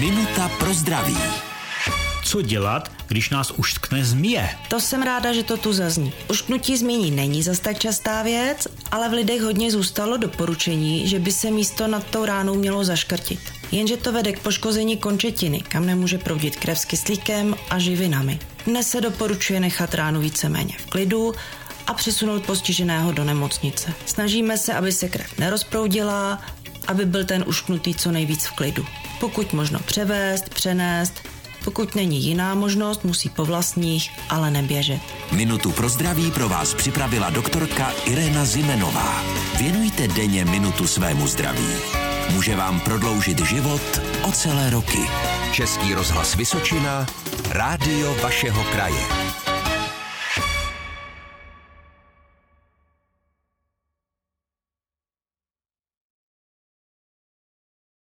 Minuta pro zdraví. Co dělat, když nás uštkne zmije? To jsem ráda, že to tu zazní. Ušknutí zmíní není zas tak častá věc, ale v lidech hodně zůstalo doporučení, že by se místo nad tou ránou mělo zaškrtit. Jenže to vede k poškození končetiny, kam nemůže proudit krev s kyslíkem a živinami. Dnes se doporučuje nechat ránu víceméně v klidu a přesunout postiženého do nemocnice. Snažíme se, aby se krev nerozproudila, aby byl ten ušknutý co nejvíc v klidu. Pokud možno převést, přenést, pokud není jiná možnost, musí po vlastních, ale neběžet. Minutu pro zdraví pro vás připravila doktorka Irena Zimenová. Věnujte denně minutu svému zdraví. Může vám prodloužit život o celé roky. Český rozhlas Vysočina, rádio vašeho kraje.